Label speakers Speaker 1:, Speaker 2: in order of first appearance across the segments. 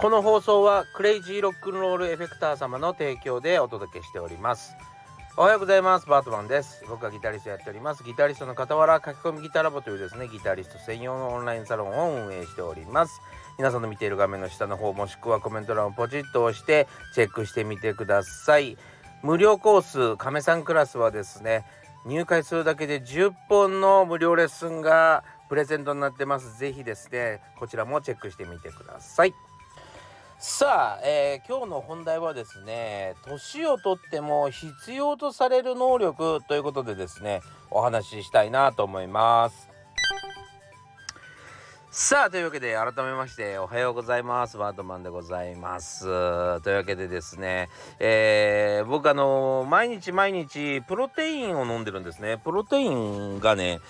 Speaker 1: この放送はクレイジーロックンロールエフェクター様の提供でお届けしております。おはようございます。バートマンです。僕はギタリストやっております。ギタリストの傍ら書き込みギタラボというですねギタリスト専用のオンラインサロンを運営しております。皆さんの見ている画面の下の方もしくはコメント欄をポチッと押してチェックしてみてください。無料コース亀さんクラスはですね入会するだけで10本の無料レッスンがプレゼントになってます。ぜひですねこちらもチェックしてみてください。さあ、えー、今日の本題はですね年をとっても必要とされる能力ということでですねお話ししたいなと思います。さあというわけで改めましておはようございます。ワードマンでございます。というわけでですね、えー、僕あの毎日毎日プロテインを飲んでるんですね。プロテインがね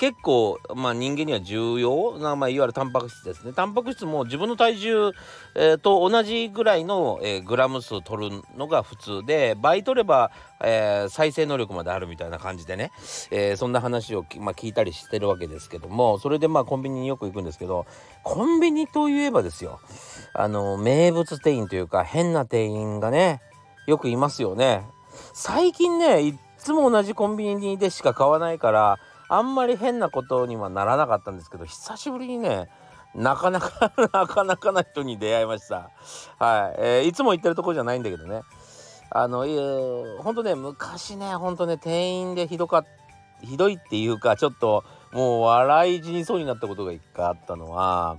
Speaker 1: 結構、まあ、人間には重要な、まあ、いわゆるタンパク質ですね。タンパク質も自分の体重、えー、と同じぐらいの、えー、グラム数取るのが普通で倍取れば、えー、再生能力まであるみたいな感じでね、えー、そんな話を、まあ、聞いたりしてるわけですけどもそれでまあコンビニによく行くんですけどコンビニといえばですよあの名物店員というか変な店員がねよくいますよね。最近ねいっつも同じコンビニでしか買わないからあんまり変なことにはならなかったんですけど久しぶりにねなかなか なかなかな人に出会いました。はい、えー、いつも行ってるとこじゃないんだけどね。あのいやほんとね昔ねほんとね店員でひどかひどいっていうかちょっともう笑い死にそうになったことが一回あったのは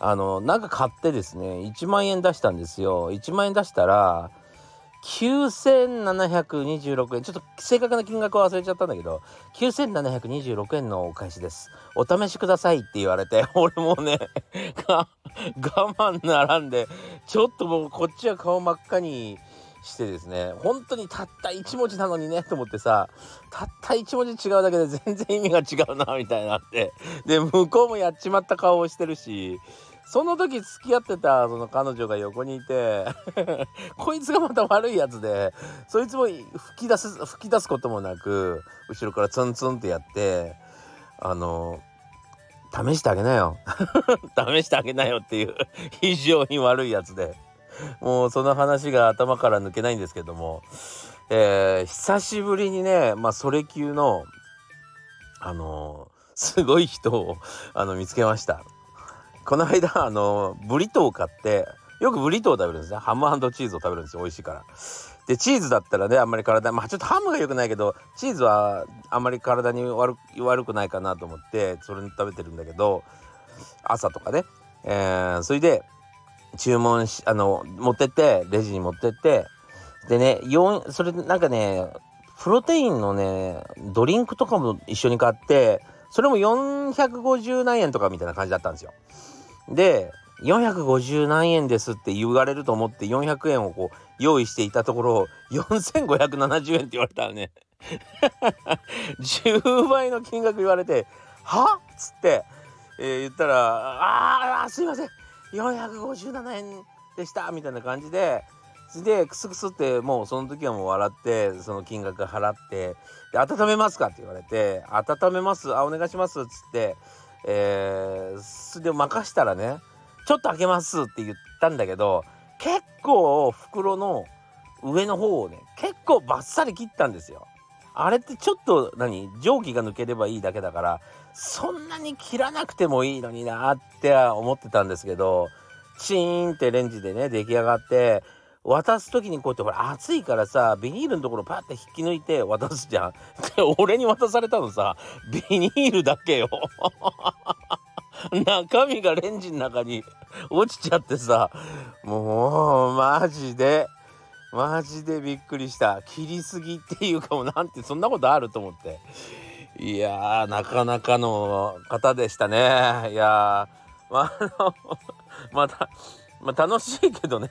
Speaker 1: あのなんか買ってですね1万円出したんですよ。1万円出したら9726円。ちょっと正確な金額は忘れちゃったんだけど9726円のお返しです。お試しくださいって言われて 俺もね我慢ならんでちょっともうこっちは顔真っ赤にしてですね本当にたった1文字なのにねと思ってさたった1文字違うだけで全然意味が違うなみたいなって。で向こうもやっちまった顔をしてるしその時付き合ってたその彼女が横にいて こいつがまた悪いやつでそいつも吹き出す吹き出すこともなく後ろからツンツンってやってあの試してあげなよ。試してあげなよっていう非常に悪いやつで。もうその話が頭から抜けないんですけども、えー、久しぶりにねまあそれ級のあのすごい人をあの見つけました。この間あのブリトーを買ってよくブリトーを食べるんですね。ハムチーズを食べるんですよ。美味しいから。でチーズだったらねあんまり体まあちょっとハムが良くないけどチーズはあんまり体に悪悪くないかなと思ってそれに食べてるんだけど朝とかね、えー、それで注文しあの持ってってレジに持ってってでねそれなんかねプロテインのねドリンクとかも一緒に買ってそれも450何円とかみたいな感じだったんですよ。で450何円ですって言われると思って400円をこう用意していたところ4570円って言われたらね 10倍の金額言われて「は？っ?」つって、えー、言ったら「ああすいません457円でした」みたいな感じででクスクスってもうその時はもう笑ってその金額払って「で温めますか?」って言われて「温めますあお願いします」っつってえー、で任したらねちょっと開けますって言ったんだけど結構袋の上の方をね結構バッサリ切ったんですよ。あれってちょっと何蒸気が抜ければいいだけだからそんなに切らなくてもいいのになって思ってたんですけどチーンってレンジでね出来上がって渡す時にこうやってほら熱いからさビニールのところパッて引き抜いて渡すじゃん。で俺に渡されたのさビニールだけよ。中身がレンジの中に落ちちゃってさもうマジでマジでびっくりした切りすぎっていうかもなんてそんなことあると思っていやなかなかの方でしたねいやーまあまたまあ楽しいけどね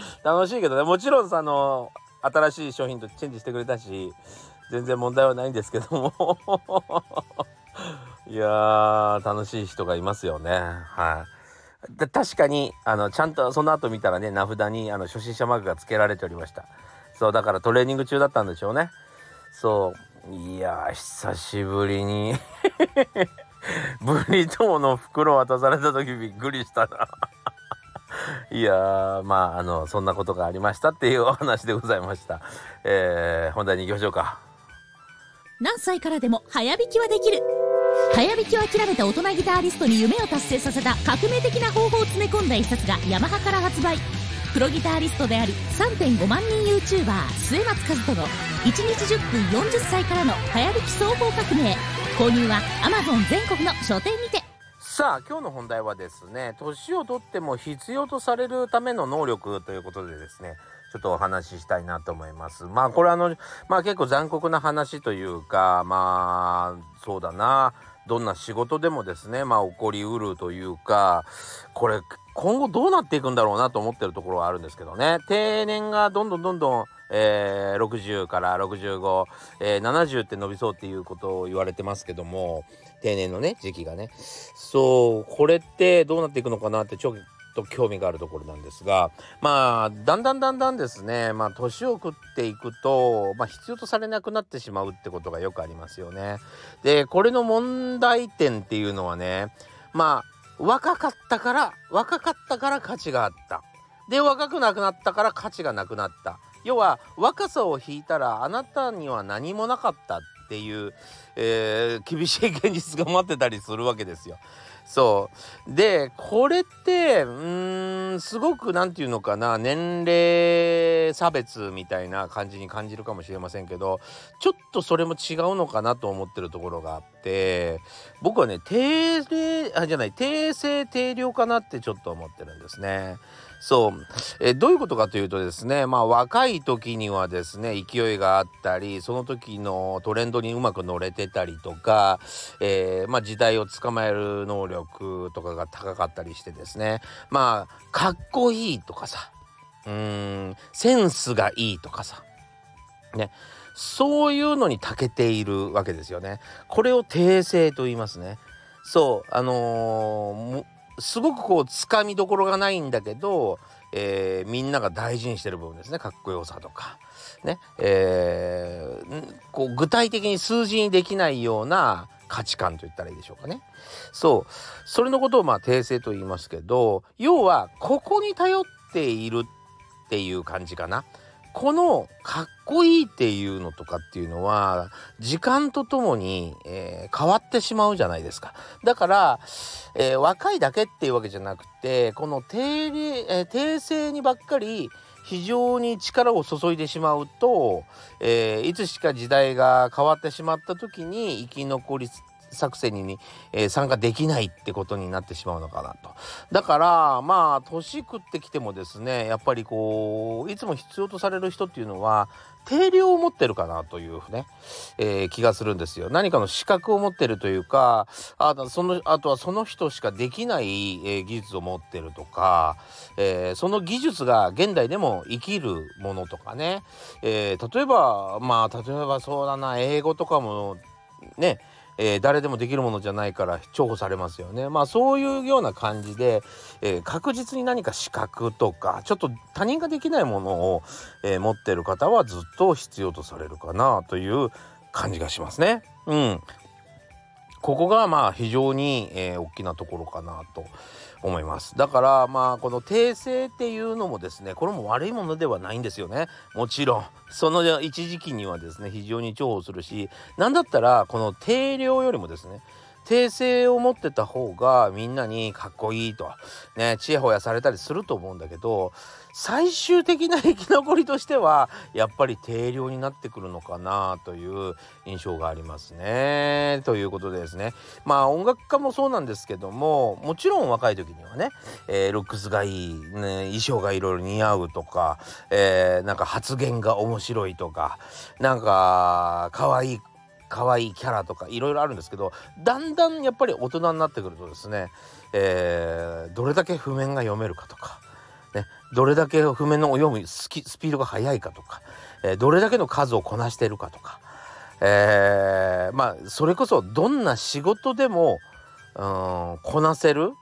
Speaker 1: 楽しいけどね。もちろんさあの新しい商品とチェンジしてくれたし全然問題はないんですけども。いやー楽しい人がいますよね。はい。で確かにあのちゃんとその後見たらね名札にあの初心者マークが付けられておりました。そうだからトレーニング中だったんでしょうね。そう。いや久しぶりに。ブリトーの袋渡された時びっくりしたな。いやまああのそんなことがありましたっていうお話でございました。えー、本題に行きましょうか。
Speaker 2: 何歳からでも早弾きはできる。早弾きを諦めた大人ギタリストに夢を達成させた革命的な方法を詰め込んだ一冊がヤマハから発売。プロギタリストであり3.5万人 YouTuber 末松和人の1日10分40歳からの早弾き総合革命。購入は Amazon 全国の書店にて。
Speaker 1: さあ今日の本題はですね年をとっても必要とされるための能力ということでですねちょっとお話ししたいなと思います。まあこれあのまあ結構残酷な話というかまあそうだなどんな仕事でもですねまあ起こりうるというかこれ今後どうなっていくんだろうなと思ってるところはあるんですけどね定年がどんどんどんどん、えー、60から65、えー、70って伸びそうっていうことを言われてますけども定年のね時期がね。そうこれってどうなっていくのかなってちょっと興味があるところなんですがまあだんだんだんだんですねまあ年を食っていくと、まあ、必要とされなくなってしまうってことがよくありますよね。でこれの問題点っていうのはねまあ若かったから若かったから価値があった。で若くなくなったから価値がなくなった。要は若さを引いたらあなたには何もなかったっていう、えー、厳しい現実が待ってたりするわけですよ。そうでこれってうんすごく何て言うのかな年齢差別みたいな感じに感じるかもしれませんけどちょっとそれも違うのかなと思ってるところがあって僕はね定例あじゃない定性定量かなってちょっと思ってるんですね。そう、えどういうことかというとですねまあ若い時にはですね勢いがあったりその時のトレンドにうまく乗れてたりとか、えー、まあ、時代を捕まえる能力とかが高かったりしてですねまあかっこいいとかさうんセンスがいいとかさねそういうのに長けているわけですよね。これを訂正と言いますね。そうあのー、すごくこうつかみどころがないんだけど、えー、みんなが大事にしてる部分ですねかっこよさとか。ねえー、こう具体的に数字にできないような価値観と言ったらいいでしょうかね。そうそれのことをまあ訂正と言いますけど要はここに頼っているっていう感じかな。このかっこいいっていうのとかっていうのは時間とともに、えー、変わってしまうじゃないですか。だから、えー、若いだけっていうわけじゃなくてこの定例、えー、訂正にばっかり非常に力を注いでしまうと、えー、いつしか時代が変わってしまった時に生き残り作戦に、えー、参加できないってことになってしまうのかなと。だからまあ年食ってきてもですねやっぱりこういつも必要とされる人っていうのは定量を持ってるかなというね、えー、気がするんですよ。何かの資格を持ってるというかあそのあとはその人しかできない、えー、技術を持ってるとか、えー、その技術が現代でも生きるものとかね、え例えばまあ例えばそうだな英語とかもねえー、誰でもできるものじゃないから重宝されますよね。まあそういうような感じで、えー、確実に何か資格とかちょっと他人ができないものを、えー、持ってる方はずっと必要とされるかなという感じがしますね。うん。ここがまあ非常に、えー、大きなところかなと思います。だからまあこの訂正っていうのもですねこれも悪いものではないんですよね。もちろん。その一時期にはですね非常に重宝するし何だったらこの定量よりもですね訂正を持ってた方がみんなにかっこいいとねちやほやされたりすると思うんだけど最終的な生き残りとしてはやっぱり定量になってくるのかなという印象がありますね。ということでですねまあ音楽家もそうなんですけどももちろん若い時にはね、えー、ルックスがいい、ね、衣装がいろいろ似合うとか、えー、なんか発言が面白いとかなんか可愛い可愛いキャラとかいろいろあるんですけどだんだんやっぱり大人になってくるとですね、えー、どれだけ譜面が読めるかとか、ね、どれだけ譜面の読むスピードが速いかとか、えー、どれだけの数をこなしてるかとか、えー、まあそれこそどんな仕事でもうんこなせる？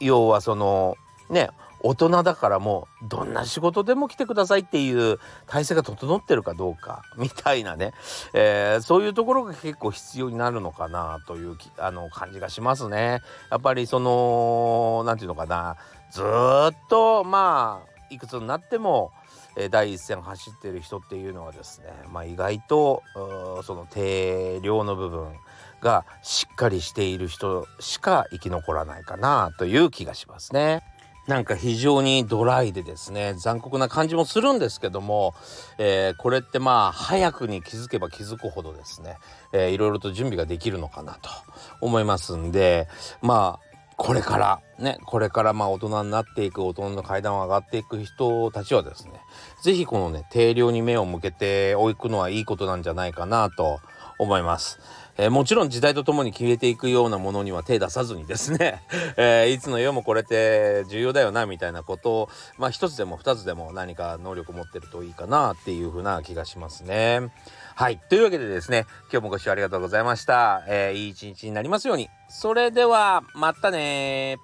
Speaker 1: 要はそのね大人だからもうどんな仕事でも来てくださいっていう体制が整ってるかどうかみたいなね、えー、そういうところが結構必要になるのかなというあの感じがしますね。やっぱりその何て言うのかなずっとまあいくつになってもえ第一線走ってる人っていうのはですね、まあ、意外とその定量の部分がしっかりしている人しか生き残らないかなという気がしますね。なんか非常にドライでですね残酷な感じもするんですけども、えー、これってまあ早くに気づけば気づくほどですね、えー、いろいろと準備ができるのかなと思いますんでまあこれからねこれからまあ大人になっていく大人の階段を上がっていく人たちはですね是非このね定量に目を向けておいくのはいいことなんじゃないかなと思います。えー、もちろん時代とともに消えていくようなものには手出さずにですね、えー、いつの世もこれって重要だよなみたいなことをまあ一つでも二つでも何か能力持ってるといいかなっていうふうな気がしますね。はい。というわけでですね、今日もご視聴ありがとうございました。えー、いい一日になりますように。それでは、またね